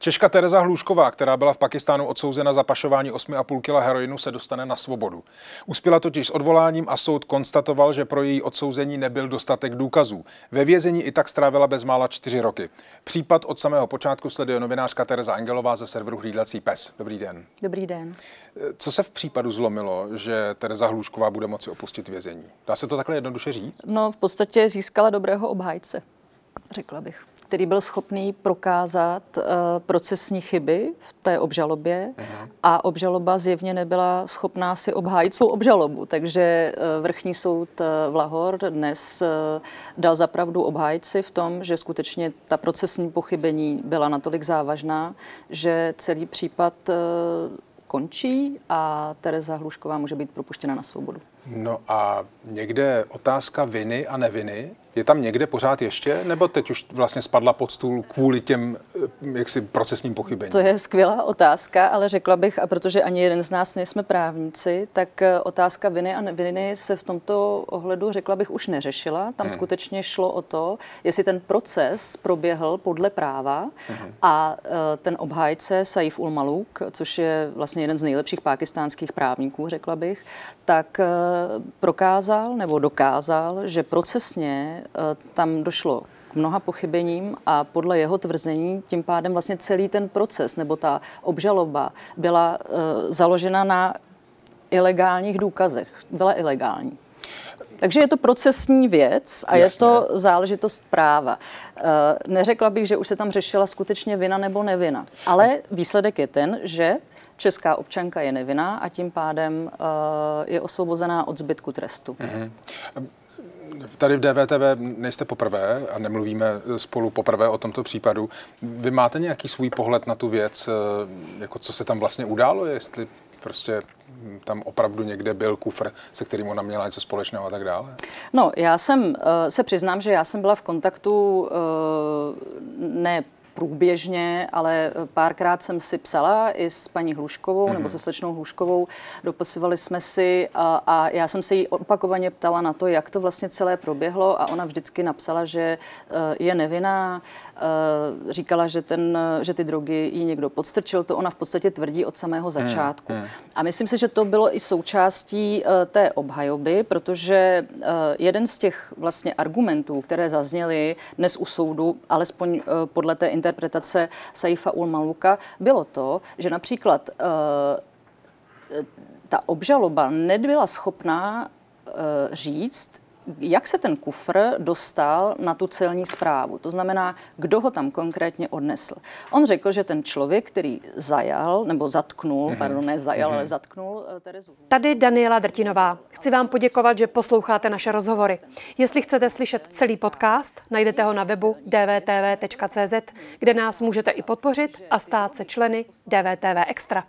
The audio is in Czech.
Češka Tereza Hlušková, která byla v Pakistánu odsouzena za pašování 8,5 kg heroinu, se dostane na svobodu. Uspěla totiž s odvoláním a soud konstatoval, že pro její odsouzení nebyl dostatek důkazů. Ve vězení i tak strávila bezmála čtyři roky. Případ od samého počátku sleduje novinářka Tereza Angelová ze serveru Hlídlací pes. Dobrý den. Dobrý den. Co se v případu zlomilo, že Tereza Hlušková bude moci opustit vězení? Dá se to takhle jednoduše říct? No, v podstatě získala dobrého obhájce, řekla bych který byl schopný prokázat uh, procesní chyby v té obžalobě uh-huh. a obžaloba zjevně nebyla schopná si obhájit svou obžalobu. Takže uh, vrchní soud uh, v Lahor dnes uh, dal zapravdu obhájci v tom, že skutečně ta procesní pochybení byla natolik závažná, že celý případ uh, končí a Tereza Hlušková může být propuštěna na svobodu. No a někde otázka viny a neviny je tam někde pořád ještě, nebo teď už vlastně spadla pod stůl kvůli těm eh, jaksi procesním pochybením? To je skvělá otázka, ale řekla bych, a protože ani jeden z nás nejsme právníci, tak eh, otázka viny a neviny se v tomto ohledu, řekla bych, už neřešila. Tam hmm. skutečně šlo o to, jestli ten proces proběhl podle práva hmm. a eh, ten obhájce Saif ul Maluk, což je vlastně jeden z nejlepších pakistánských právníků, řekla bych, tak prokázal nebo dokázal, že procesně tam došlo k mnoha pochybením a podle jeho tvrzení tím pádem vlastně celý ten proces nebo ta obžaloba byla uh, založena na ilegálních důkazech. Byla ilegální. Takže je to procesní věc a Jasně. je to záležitost práva. Uh, neřekla bych, že už se tam řešila skutečně vina nebo nevina, ale výsledek je ten, že česká občanka je nevinná a tím pádem je osvobozená od zbytku trestu. Mm-hmm. Tady v DVTV nejste poprvé a nemluvíme spolu poprvé o tomto případu. Vy máte nějaký svůj pohled na tu věc, eh, jako co se tam vlastně událo, jestli prostě tam opravdu někde byl kufr, se kterým ona měla něco společného a tak dále? No, já jsem, uh, se přiznám, že já jsem byla v kontaktu uh, ne průběžně, ale párkrát jsem si psala i s paní Hluškovou mm-hmm. nebo mhm. se slečnou Hluškovou. Dopisovali jsme si a, a já jsem se jí opakovaně ptala na to, jak to vlastně celé proběhlo a ona vždycky napsala, že uh, je nevinná. Uh, říkala, že, ten, že ty drogy jí někdo podstrčil. To ona v podstatě tvrdí od samého začátku. Mm-hmm. A myslím si, že to bylo i součástí uh, té obhajoby, protože uh, jeden z těch vlastně argumentů, které zazněly dnes u soudu, alespoň uh, podle té interpretace, interpretace Saifa ul Maluka bylo to, že například uh, ta obžaloba nebyla schopná uh, říct, jak se ten kufr dostal na tu celní zprávu. To znamená, kdo ho tam konkrétně odnesl. On řekl, že ten člověk, který zajal, nebo zatknul, mm-hmm. pardon, ne zajal, mm-hmm. ale zatknul uh, Terezu. Tady Daniela Drtinová. Chci vám poděkovat, že posloucháte naše rozhovory. Jestli chcete slyšet celý podcast, najdete ho na webu dvtv.cz, kde nás můžete i podpořit a stát se členy DVTV Extra.